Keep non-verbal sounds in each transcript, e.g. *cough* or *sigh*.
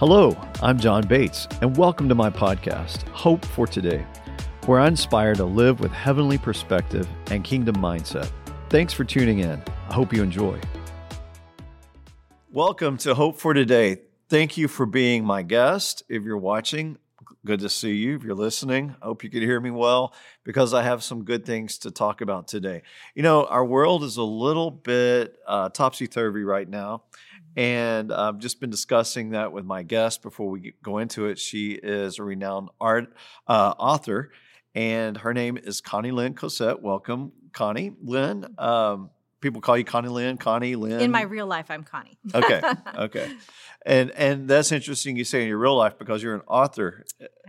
Hello, I'm John Bates, and welcome to my podcast, Hope for Today, where I inspire to live with heavenly perspective and kingdom mindset. Thanks for tuning in. I hope you enjoy. Welcome to Hope for Today. Thank you for being my guest. If you're watching, good to see you. If you're listening, I hope you can hear me well because I have some good things to talk about today. You know, our world is a little bit uh, topsy turvy right now. And I've just been discussing that with my guest before we go into it. She is a renowned art uh, author, and her name is Connilyn Cossette. Welcome, Connie Lynn. Um, people call you Connilyn, Connie Lynn. In my real life, I'm Connie. okay, *laughs* okay, and and that's interesting you say in your real life because you're an author.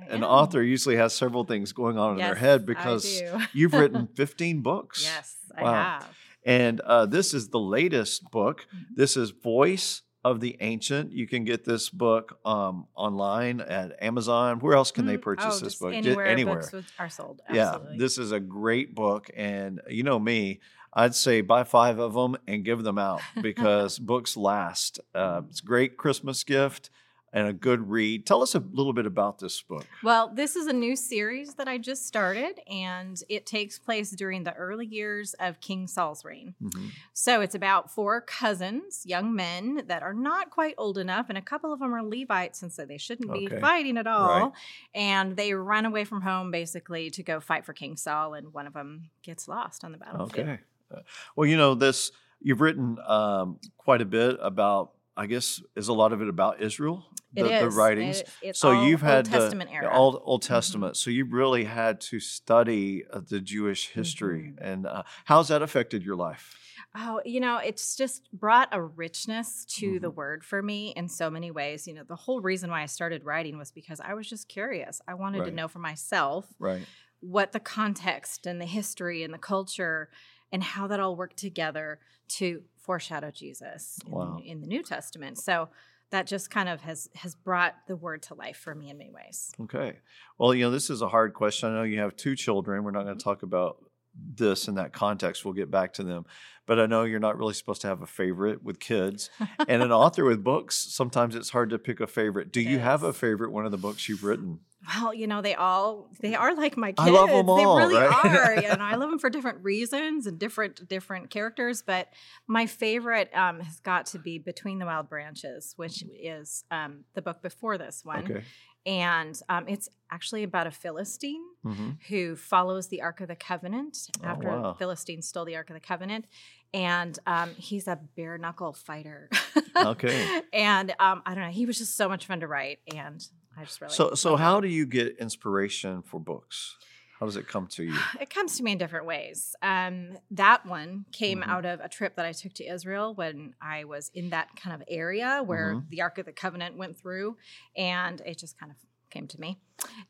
An author usually has several things going on yes, in their head because you've written *laughs* 15 books. Yes, wow. I have. And uh, this is the latest book. Mm-hmm. This is Voice of the Ancient. You can get this book um, online at Amazon. Where else can mm-hmm. they purchase oh, this book? Anywhere, anywhere. books are sold. Absolutely. Yeah, this is a great book. And you know me, I'd say buy five of them and give them out *laughs* because books last. Uh, it's a great Christmas gift and a good read. Tell us a little bit about this book. Well, this is a new series that I just started, and it takes place during the early years of King Saul's reign. Mm-hmm. So it's about four cousins, young men that are not quite old enough, and a couple of them are Levites, and so they shouldn't be fighting at all. Right. And they run away from home basically to go fight for King Saul, and one of them gets lost on the battlefield. Okay. Uh, well, you know, this, you've written um, quite a bit about I guess is a lot of it about Israel the, the writings. It, so you've had Old Testament to, era. Old, Old mm-hmm. Testament. Mm-hmm. So you really had to study uh, the Jewish history, mm-hmm. and uh, how's that affected your life? Oh, you know, it's just brought a richness to mm-hmm. the word for me in so many ways. You know, the whole reason why I started writing was because I was just curious. I wanted right. to know for myself right. what the context and the history and the culture and how that all worked together to foreshadow Jesus wow. in, in the New Testament. So that just kind of has has brought the word to life for me in many ways. Okay. Well, you know, this is a hard question. I know you have two children. We're not going to mm-hmm. talk about this in that context. We'll get back to them. But I know you're not really supposed to have a favorite with kids. *laughs* and an author with books, sometimes it's hard to pick a favorite. Do you have a favorite one of the books you've written? Well, you know, they all they are like my kids. I love them all. They really right? are. *laughs* You know, I love them for different reasons and different different characters. But my favorite um, has got to be Between the Wild Branches, which is um, the book before this one. Okay. And um, it's actually about a Philistine mm-hmm. who follows the Ark of the Covenant oh, after oh, wow. Philistine stole the Ark of the Covenant. And um, he's a bare knuckle fighter. okay. *laughs* And um, I don't know, he was just so much fun to write. And I just really so so. How do you get inspiration for books? How does it come to you? *sighs* It comes to me in different ways. Um, that one came mm-hmm. out of a trip that I took to Israel when I was in that kind of area where mm-hmm. the Ark of the Covenant went through, and it just kind of came to me.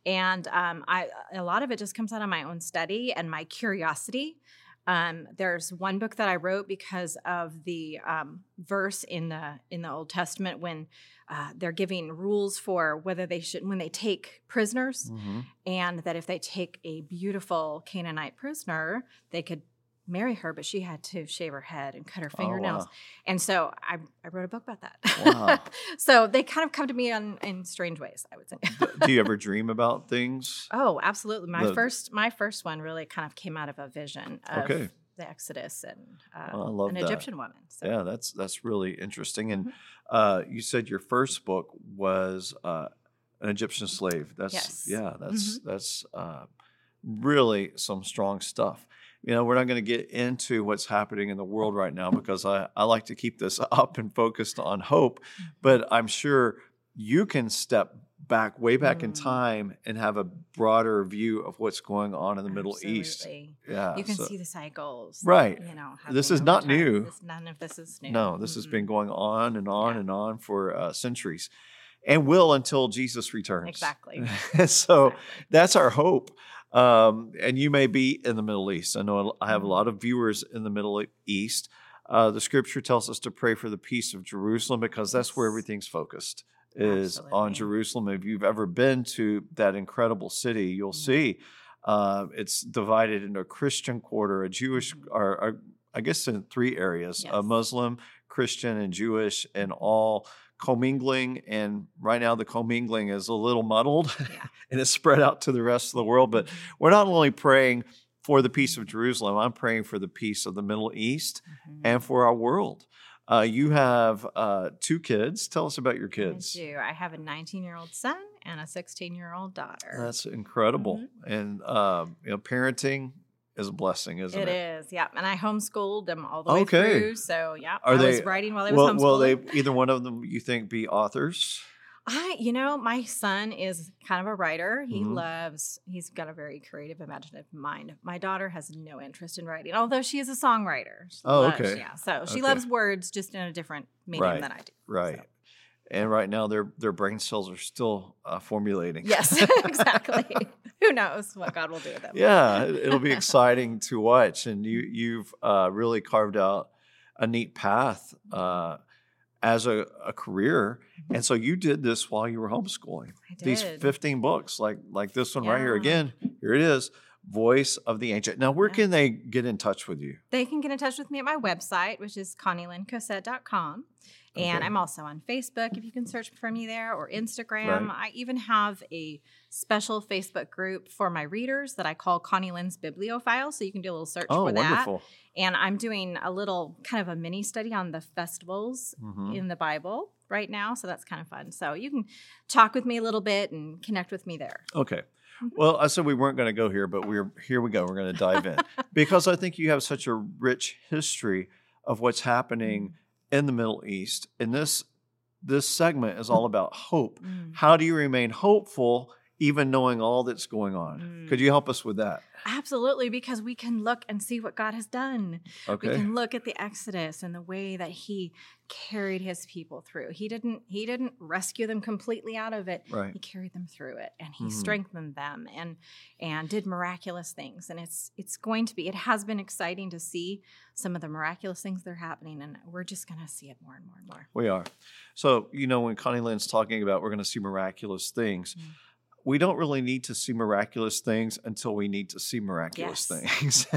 And um, I, a lot of it just comes out of my own study and my curiosity. Um, there's one book that I wrote because of the um, verse in the in the Old Testament when uh, they're giving rules for whether they should when they take prisoners, mm-hmm. and that if they take a beautiful Canaanite prisoner, they could marry her, but she had to shave her head and cut her fingernails. Oh, wow. And so I, I wrote a book about that. Wow. *laughs* so they kind of come to me on, in strange ways, I would say. Do you ever dream about things? *laughs* Oh, absolutely. My the, first my first one really kind of came out of a vision of okay the Exodus and uh, well, an that. Egyptian woman. So. Yeah, that's that's really interesting. And mm-hmm. uh, you said your first book was uh, an Egyptian slave. That's yes. yeah, that's mm-hmm. that's uh, really some strong stuff. You know, we're not going to get into what's happening in the world right now because I, I like to keep this *laughs* up and focused on hope. But I'm sure you can step back way back mm. in time and have a broader view of what's going on in the Middle East. Yeah, you can so, see the cycles. Right. You know, this is not new. This, none of this is new. No, this mm-hmm. has been going on and on yeah. and on for uh, centuries, and will until Jesus returns. Exactly. *laughs* so exactly. that's our hope. Um, and you may be in the Middle East. I know I have a mm-hmm. lot of viewers in the Middle East. Uh, the scripture tells us to pray for the peace of Jerusalem because that's where everything's focused is Absolutely. on Jerusalem. If you've ever been to that incredible city, you'll mm-hmm. see uh, it's divided into a Christian quarter, a Jewish, mm-hmm. or, or, I guess in three areas: yes. a Muslim, Christian and Jewish and all commingling. And right now, the commingling is a little muddled Yeah. *laughs* and it's spread out to the rest of the world. But we're not only praying for the peace of Jerusalem, I'm praying for the peace of the Middle East Mhm. and for our world. Uh, you have uh, two kids. Tell us about your kids. I do. I have a 19 year old son and a 16 year old daughter. That's incredible. Mm-hmm. And um, you know, parenting is a blessing, isn't it? It is, yeah. And I homeschooled them all the way Okay. through. So yeah, Are I they- was writing while I was Will, homeschooling. will they either one of them you think be authors? I, you know, my son is kind of a writer. He Mhm. loves. He's got a very creative, imaginative mind. My daughter has no interest in writing, although she is a songwriter. She Oh, loves- okay. Yeah, so she Okay. loves words, just in a different medium Right. than I do. Right. So, And right now their their brain cells are still uh, formulating. Yes, *laughs* *laughs* exactly. Who knows what God will do with them? yeah, it- it'll be *laughs* exciting to watch. And you you've uh, really carved out a neat path uh, as a, a career. And so you did this while you were homeschooling. I did. These 15 books, like like this one right here. Again, here it is. Voice of the Ancient. Now, where can they get in touch with you? They can get in touch with me at my website, which is connilyncossette.com. And Okay. I'm also on Facebook if you can search for me there or Instagram. Right. I even have a special Facebook group for my readers that I call Connilyn's Bibliophile. So you can do a little search Oh, for that. And I'm doing a little kind of a mini study on the festivals Mhm. in the Bible right now. So that's kind of fun. So you can talk with me a little bit and connect with me there. Okay. Well, I said we weren't going to go here, but we're here. We go. We're going to dive in *laughs* because I think you have such a rich history of what's happening in the Middle East. And this this segment is all about hope. Mm. How do you remain hopeful even knowing all that's going on? Mm. Could you help us with that? Absolutely, because we can look and see what God has done. Okay. We can look at the Exodus and the way that He carried His people through. He didn't. He didn't rescue them completely out of it. Right. He carried them through it, and He Mhm. strengthened them, and and did miraculous things. And it's it's going to be. It has been exciting to see some of the miraculous things that are happening, and we're just going to see it more and more and more. We are. So, you know, when Connilyn's talking about we're going to see miraculous things, Mm. We don't really need to see miraculous things until we need to see miraculous Yes. things.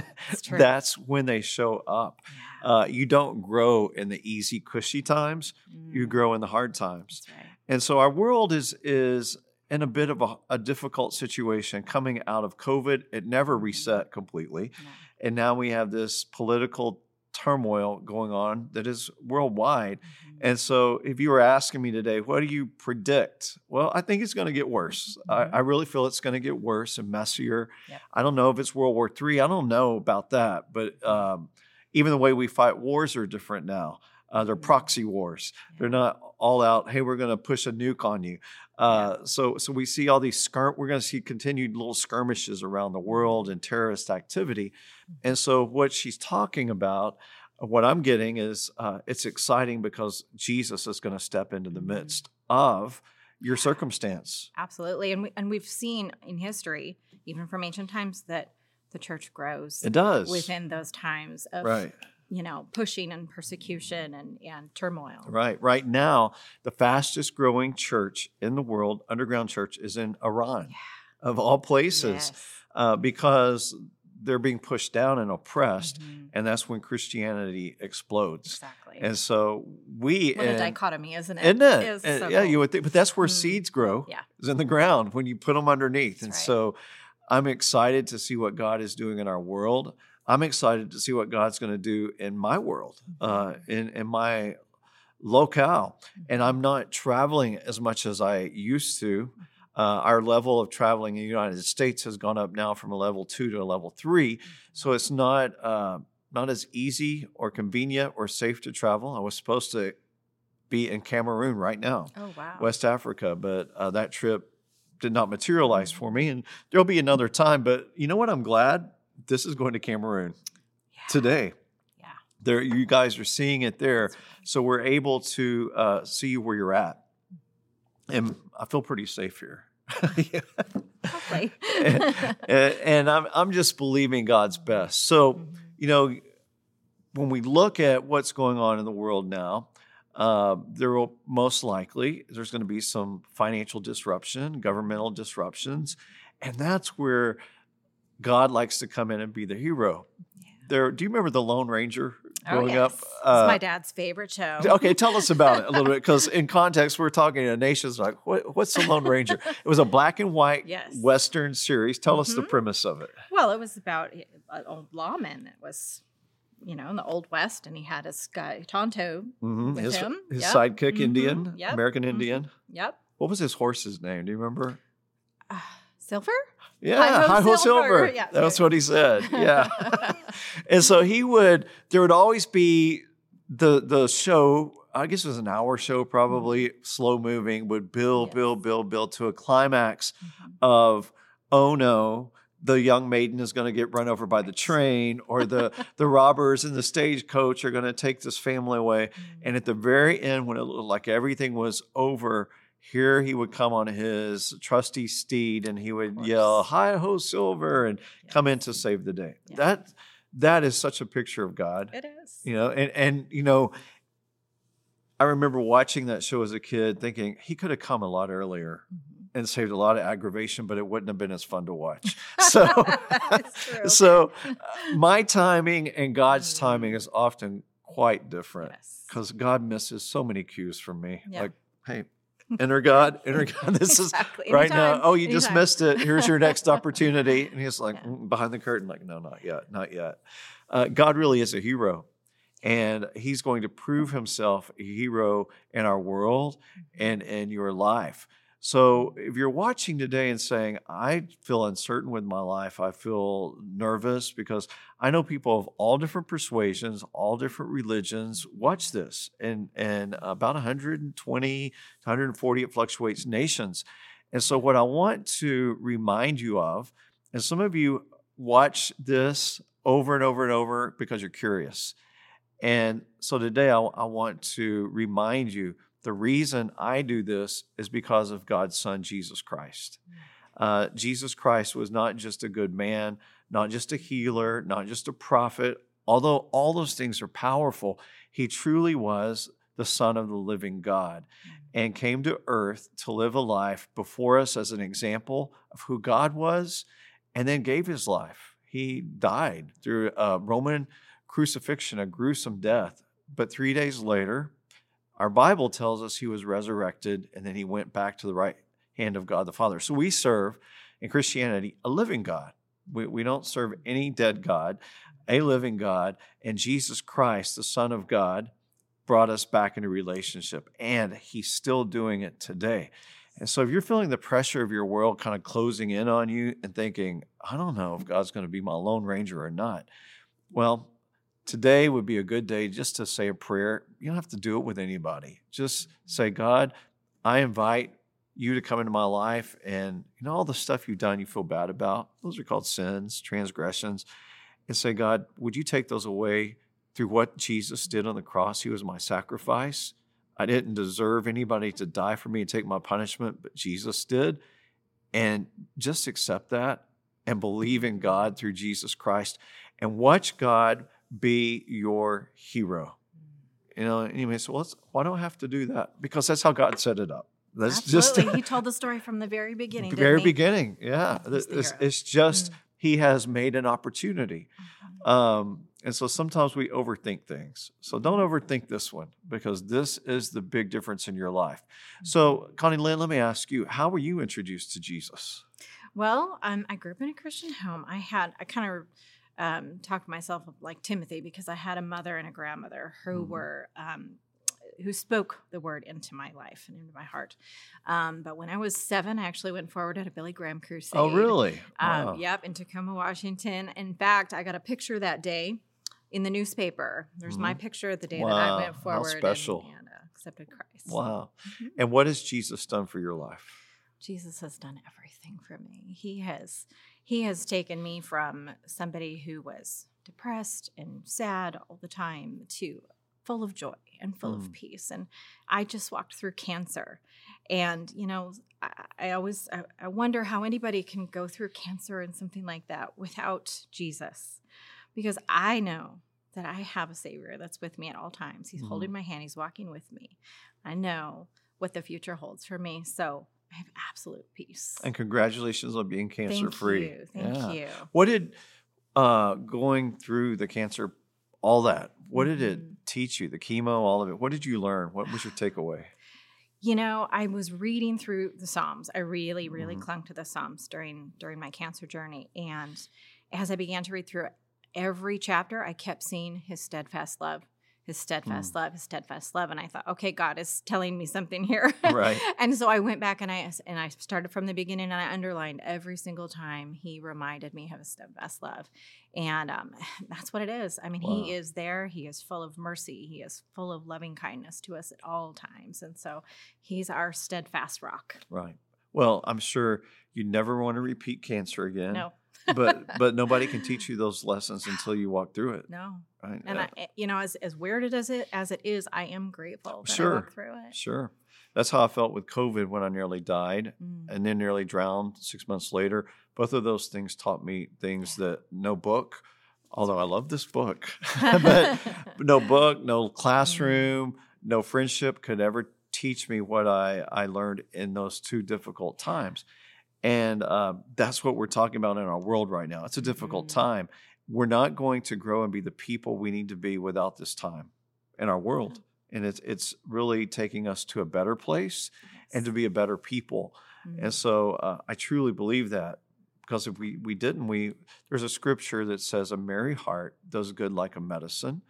*laughs* *laughs* That's when they show up. Yeah. Uh, you don't grow in the easy, cushy times. You Mm, grow in the hard times. Right. And so our world is is in a bit of a, a difficult situation coming out of COVID. It never reset completely. No. And now we have this political turmoil going on that is worldwide. Mhm. And so, if you were asking me today, what do you predict? Well, I think it's going to get worse. I, Mhm. I really feel it's going to get worse and messier. Yep. I don't know if it's World War III. I don't know about that. But um, even the way we fight wars are different now. Uh, they're Mhm. proxy wars. They're not all out. Hey, we're going to push a nuke on you. Uh, So, so we see all these skir- We're going to see continued little skirmishes around the world and terrorist activity. And so, what she's talking about, uh, what I'm getting is, uh, it's exciting because Jesus is going to step into the Mhm. midst of your circumstance. Absolutely, and we, and we've seen in history, even from ancient times, that the church grows It does. within those times of Right. You know pushing and persecution and and turmoil. Right. Right now, the fastest growing church in the world, underground church, is in Iran, Yeah. of all places, Yes. uh, because they're being pushed down and oppressed. Mhm. And that's when Christianity explodes. Exactly. And so we, what a dichotomy, isn't it? isn't it? Is And so yeah, you would think, but that's where Mm. seeds grow. Yeah. is in the ground when you put them underneath. and right. so, I'm excited to see what God is doing in our world. I'm excited to see what God's going to do in my world, uh, Mm-hmm. in in my locale. And I'm not traveling as much as I used to. Mm-hmm. Uh, our level of traveling in the United States has gone up now from a level two to a level three. So it's not uh, not as easy or convenient or safe to travel. I was supposed to be in Cameroon right now, Oh wow. West Africa, but uh, that trip did not materialize for me. And there'll be another time. But you know what? I'm glad this is going to Cameroon Yeah. today. Yeah. There, you guys are seeing it there, so we're able to uh, see where you're at, and I feel pretty safe here. *laughs* And, and I'm I'm just believing God's best. So Mhm. you know, when we look at what's going on in the world now, uh, there will most likely there's going to be some financial disruption, governmental disruptions, and that's where God likes to come in and be the hero. Yeah. There, do you remember the Lone Ranger? growing oh, up. yes. Uh, it's my dad's favorite show. Okay, tell us about it a little bit *laughs* because in context, we're talking to nations like, what, what's the Lone Ranger? It was a black and white Yes. Western series. Tell us the Mhm. premise of it. Well, it was about an old lawman that was, you know, in the Old West, and he had his guy Tonto. hmm With His, him, his yep. sidekick, Mhm, Indian, yep, American mhm. Indian. Yep. What was his horse's name? Do you remember? Uh, Silver. Yeah, Hi-Ho Silver. Silver. Yeah, That's what he said. *laughs* Yeah. and so he would, there would always be the the show, I guess it was an hour show, probably slow moving, would build, Yes. build, build, build to a climax Mhm. of, oh no, the young maiden is going to get run over by the train, or the *laughs* the robbers in the stagecoach are going to take this family away. And at the very end, when it looked like everything was over, here he would come on his trusty steed and he would yell, Hi ho, Silver, and come in to save the day. Yeah. That that is such a picture of God. It is. You know, and and you know, I remember watching that show as a kid thinking he could have come a lot earlier Mhm. and saved a lot of aggravation, but it wouldn't have been as fun to watch. *laughs* *laughs* So so uh, my timing and God's timing is often quite different Yes. because God misses so many cues from me. Yeah. Like, hey, enter God, enter *laughs* God. This Exactly. is right now. Oh, you just anytime. missed it. Here's your next *laughs* opportunity. And he's like Yeah. "Mm," behind the curtain, like, no, not yet, not yet. Uh, God really is a hero. And he's going to prove himself a hero in our world and in your life. So if you're watching today and saying, I feel uncertain with my life, I feel nervous because I know people of all different persuasions, all different religions watch this. And, and about 120 to 140, it fluctuates nations. And so, what I want to remind you of, and some of you watch this over and over and over because you're curious. And so today I, I want to remind you the reason I do this is because of God's Son, Jesus Christ. Uh, Jesus Christ was not just a good man, not just a healer, not just a prophet. Although all those things are powerful, he truly was the Son of the living God and came to earth to live a life before us as an example of who God was and then gave his life. He died through a Roman crucifixion, a gruesome death. But three days later, our Bible tells us he was resurrected and then he went back to the right hand of God the Father. So we serve in Christianity a living God. We, we don't serve any dead God, a living God. And Jesus Christ, the Son of God, brought us back into relationship. And he's still doing it today. And so if you're feeling the pressure of your world kind of closing in on you and thinking, I don't know if God's going to be my lone ranger or not, well, today would be a good day just to say a prayer. You don't have to do it with anybody. Just say, God, I invite you to come into my life and you know all the stuff you've done you feel bad about. Those are called sins, transgressions. And say, God, would you take those away through what Jesus did on the cross? He was my sacrifice. I didn't deserve anybody to die for me and take my punishment, but Jesus did. And just accept that and believe in God through Jesus Christ and watch God be your hero. You know, and you may say, well, why do I have to do that? Because that's how God set it up. That's Absolutely. just *laughs* he told the story from the very beginning. the very beginning. Yeah. It's, it's just, Mm. he has made an opportunity. Mhm. Um, and so sometimes we overthink things. So don't overthink this one because this is the big difference in your life. So, Connilyn, let me ask you, how were you introduced to Jesus? Well, um, I grew up in a Christian home. I had, I kind of um, talked myself up like Timothy because I had a mother and a grandmother who Mhm. were, um, who spoke the word into my life and into my heart. Um, but when I was seven, I actually went forward at a Billy Graham crusade. Oh, really? Um, Wow. Yep, in Tacoma, Washington. In fact, I got a picture that day in the newspaper. There's my picture of the day that I Mm-hmm. Went forward and- special. And, uh, accepted Christ. Wow. Mhm. And what has Jesus done for your life? Jesus has done everything for me. He has he has taken me from somebody who was depressed and sad all the time to full of joy and full Mm. of peace. And I just walked through cancer. And, you know, I, I always I, I wonder how anybody can go through cancer and something like that without Jesus. Because I know that I have a savior that's with me at all times. He's Mhm. holding my hand, he's walking with me. I know what the future holds for me. So I have absolute peace. And congratulations on being cancer free. Thank you. Thank Yeah. you. What did uh, going through the cancer all that. What did it Mhm. teach you? The chemo, all of it. What did you learn? What was your takeaway? You know, I was reading through the Psalms. I really, really Mhm. clung to the Psalms during during my cancer journey. And as I began to read through every chapter, I kept seeing his steadfast love, his steadfast love, his steadfast love. And I thought, okay, God is telling me something here. *laughs* Right. and so I went back and I and I started from the beginning and I underlined every single time he reminded me of his steadfast love. And um, *sighs* that's what it is. I mean, Wow. he is there. He is full of mercy. He is full of loving kindness to us at all times. And so he's our steadfast rock. Right. Well, I'm sure you never want to repeat cancer again. No, but *laughs* but nobody can teach you those lessons until you walk through it. no. Right. And Uh, I, you know, as as weird as it as it is, I am grateful that Sure. I walked through it. sure. That's how I felt with COVID when I nearly died Mm. and then nearly drowned six months later. Both of those things taught me things that no book, although I love this book, *laughs* but *laughs* no book, no classroom, no friendship could ever teach me what I, I learned in those two difficult times. And uh, that's what we're talking about in our world right now. It's a difficult Mhm. time. We're not going to grow and be the people we need to be without this time in our world. And it's, it's really taking us to a better place and to be a better people. Mm. And so uh, I truly believe that because if we, we didn't, we there's a scripture that says a merry heart does good like a medicine.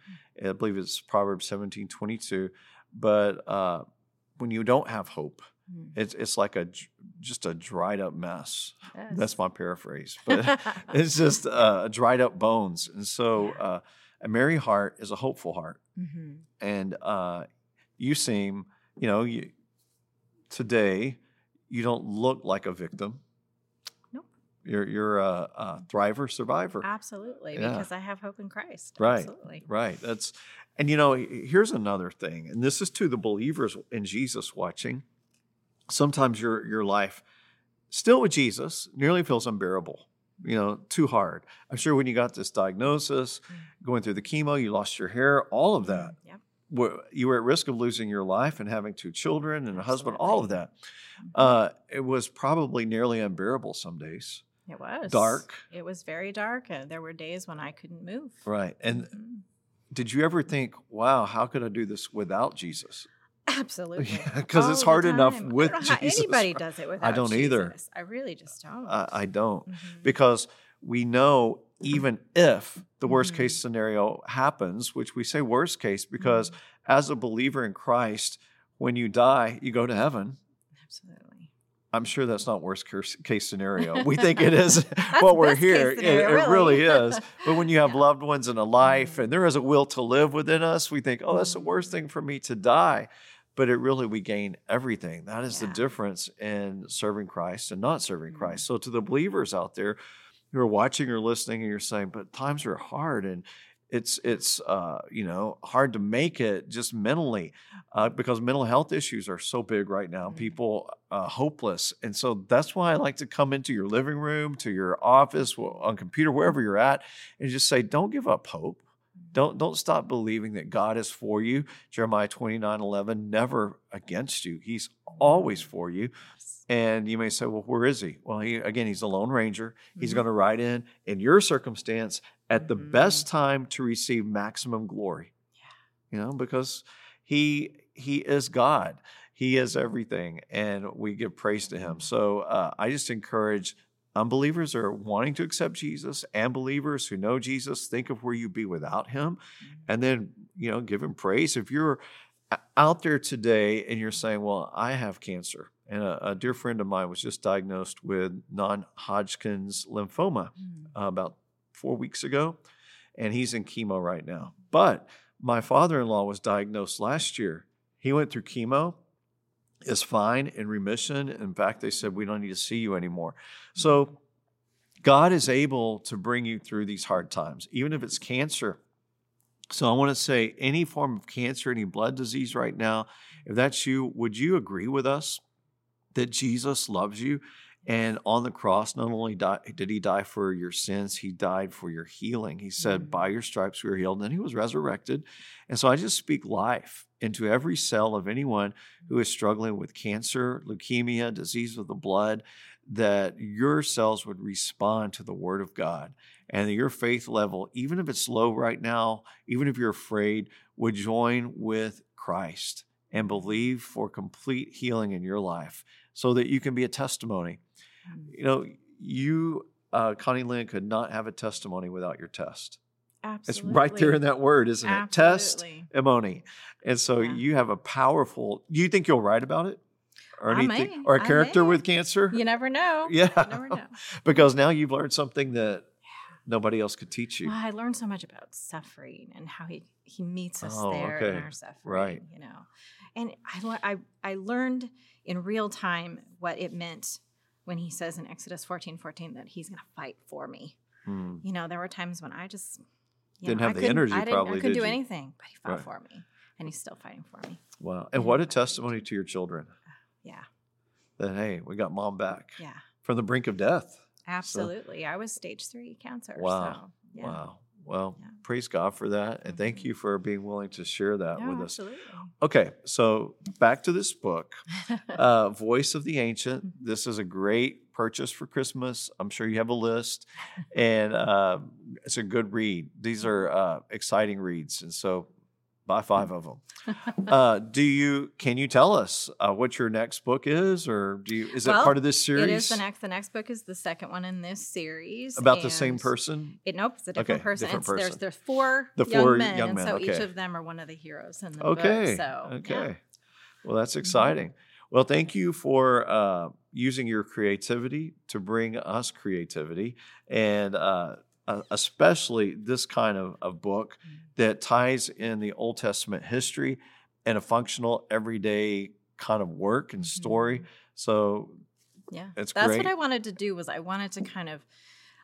I believe it's Proverbs 17, 22. But uh, when you don't have hope, Mm. It's it's like a just a dried up mess. Yes. That's my paraphrase, *laughs* but *laughs* it's just uh, dried up bones. And so uh, a merry heart is a hopeful heart. Mhm. And uh, you seem, you know, you, today you don't look like a victim. Nope. You're you're a, a thriver, survivor. Absolutely, Yeah. because I have hope in Christ. Right. Absolutely. Right. That's and you know, here's another thing, and this is to the believers in Jesus watching. Sometimes your your life still with Jesus nearly feels unbearable. You know, too hard. I'm sure when you got this diagnosis, going through the chemo, you lost your hair, all of that. Yep. were- You were at risk of losing your life and having two children and a husband, all of Absolutely. that. Uh, it was probably nearly unbearable some days. It was dark. It was very dark, and there were days when I couldn't move. Right. And Mhm. did you ever think, wow, how could I do this without Jesus? Absolutely, *laughs* Yeah, 'cause it's hard enough with I don't Jesus, Anybody does it *laughs* without. don't either. Jesus. I really just don't. I, I don't. Mhm. Because we know even if the worst Mhm. case scenario happens, which we say worst case because Mhm. as a believer in Christ, when you die, you go to heaven. absolutely. I'm sure that's not worst case- scenario. *laughs* We think it is what we're here. It, scenario, it really really. is. But when you have Yeah. loved ones and a life Mhm. and there is a will to live within us, we think, oh, that's the worst thing for me to die. But it really, we gain everything. That is the difference in serving Christ and not serving Mhm. Christ. So to the believers out there who are watching or listening and you're saying, but times are hard and it's it's uh, you know hard to make it just mentally uh, because mental health issues are so big right now. Mhm. People uh, hopeless, and so that's why I like to come into your living room, to your office, on computer, wherever you're at, and just say, don't give up hope. Don't don't stop believing that God is for you. Jeremiah 29, 11, never against you. He's always for you. And you may say, well, where is he? Well, he again, he's a lone ranger. He's Mhm. going to ride in in your circumstance at the Mhm. best time to receive maximum glory. You know, because he he is God. He is everything, and we give praise to him. So uh, I just encourage unbelievers are wanting to accept Jesus and believers who know Jesus, think of where you'd be without him, and then you know give him praise. If you're out there today and you're saying, "Well, I have cancer," and a, a dear friend of mine was just diagnosed with non-Hodgkin's lymphoma Mhm. uh, about four weeks ago, and he's in chemo right now. But my father-in-law was diagnosed last year. He went through chemo, is fine in remission. In fact, they said we don't need to see you anymore. Hmm. So God is able to bring you through these hard times, even if it's cancer. So I want to say any form of cancer, any blood disease right now, if that's you, would you agree with us that Jesus loves you? And on the cross, not only die, did he die for your sins, he died for your healing. He said, Mhm. By your stripes we are healed. And then he was resurrected. And so I just speak life into every cell of anyone who is struggling with cancer, leukemia, disease of the blood, that your cells would respond to the word of God and your faith level, even if it's low right now, even if you're afraid, would join with Christ and believe for complete healing in your life so that you can be a testimony. Mm. You know, you, uh, Connilyn, could not have a testimony without your test. Absolutely. It's right there in that word, isn't it? Test, Absolutely. And so Yeah. you have a powerful, you think you'll write about it? Or anything? Or a I character may. with cancer? You never know. Yeah. You never know. *laughs* because now you've learned something that nobody else could teach you. Well, I learned so much about suffering and how he, he meets us Oh, there okay. in our suffering. Right. You know, and I, I, I learned in real time what it meant when he says in Exodus 14 14 that he's going to fight for me. Hmm. You know, there were times when I just Didn't know, have I the energy I probably, I couldn't did do you? anything, but he fought Right. for me, and he's still fighting for me. Wow. And what a testimony to your children Yeah, that, hey, we got mom back yeah, from the brink of death. absolutely. I was stage three cancer. Wow. So, yeah. Wow. Well, Yeah. praise God for that. And thank you for being willing to share that No, with us. absolutely. Okay. So back to this book. *laughs* uh, Voice of the Ancient. Mm-hmm. This is a great purchase for Christmas. I'm sure you have a list, and uh, it's a good read. These are uh, exciting reads, and so buy five of them. Uh, do you? Can you tell us uh, what your next book is, or do you? Is it Well, part of this series? It is the next. The next book is the second one in this series. about the same person. It nope, it's a different Okay, person. different It's, There's person. there's four, The young four men, young and men, so each of them are one of the heroes in the Okay. book. So okay. yeah. Well, that's exciting. Well, thank you for uh, using your creativity to bring us creativity, and uh, uh, especially this kind of, of book Mm. that ties in the Old Testament history and a functional, everyday kind of work and story. Mhm. So Yeah, that's great. what I wanted to do. Was I wanted to kind of,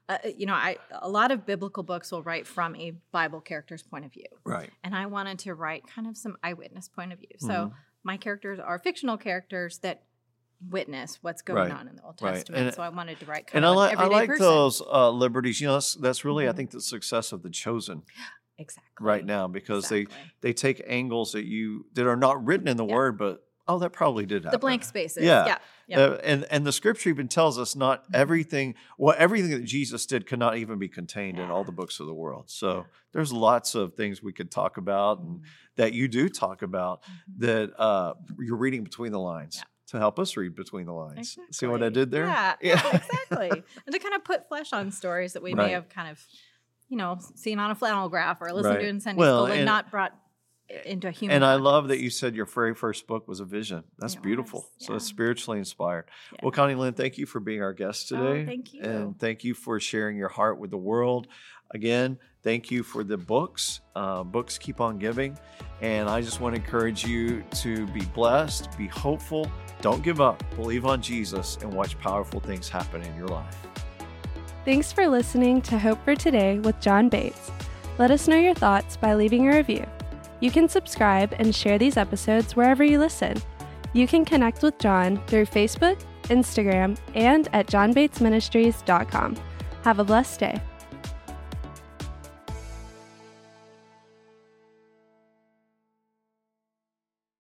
uh, you know, I a lot of biblical books will write from a Bible character's point of view, right, and I wanted to write kind of some eyewitness point of view. So Mhm. my characters are fictional characters that witness what's going Right. on in the Old Right. Testament. And- so I wanted to write and I like I like person. those uh, liberties. You know, that's, that's really I Mhm. think the success of the chosen *gasps* exactly right now because they Exactly. they take angles that you that are not written in the Yeah. word, but oh, that probably did happen. the blank spaces. Yeah. Yeah, yeah. Uh, and and the scripture even tells us not Mhm. everything well everything that Jesus did could not even be contained in all the books of the world. So Yeah. there's lots of things we could talk about and that you do talk about Mhm. that uh, you're reading between the lines Yeah. To help us read between the lines. See what I did there? Yeah, *laughs* Yeah. exactly. and to kind of put flesh on stories that we Right. may have kind of, you know, seen on a flannel graph or listened Right. to in Sunday Well, school and, and- not brought into a human. And I love that you said your very first book was a vision. That's It beautiful. was, So it's spiritually inspired. Yeah. Well, Connilyn, thank you for being our guest Oh, today. thank you. And thank you for sharing your heart with the world. Again, thank you for the books. Uh, books keep on giving. And I just want to encourage you to be blessed, be hopeful, don't give up, believe on Jesus, and watch powerful things happen in your life. Thanks for listening to Hope for Today with John Bates. Let us know your thoughts by leaving a review. You can subscribe and share these episodes wherever you listen. You can connect with John through Facebook, Instagram, and at johnbatesministries.com. Have a blessed day.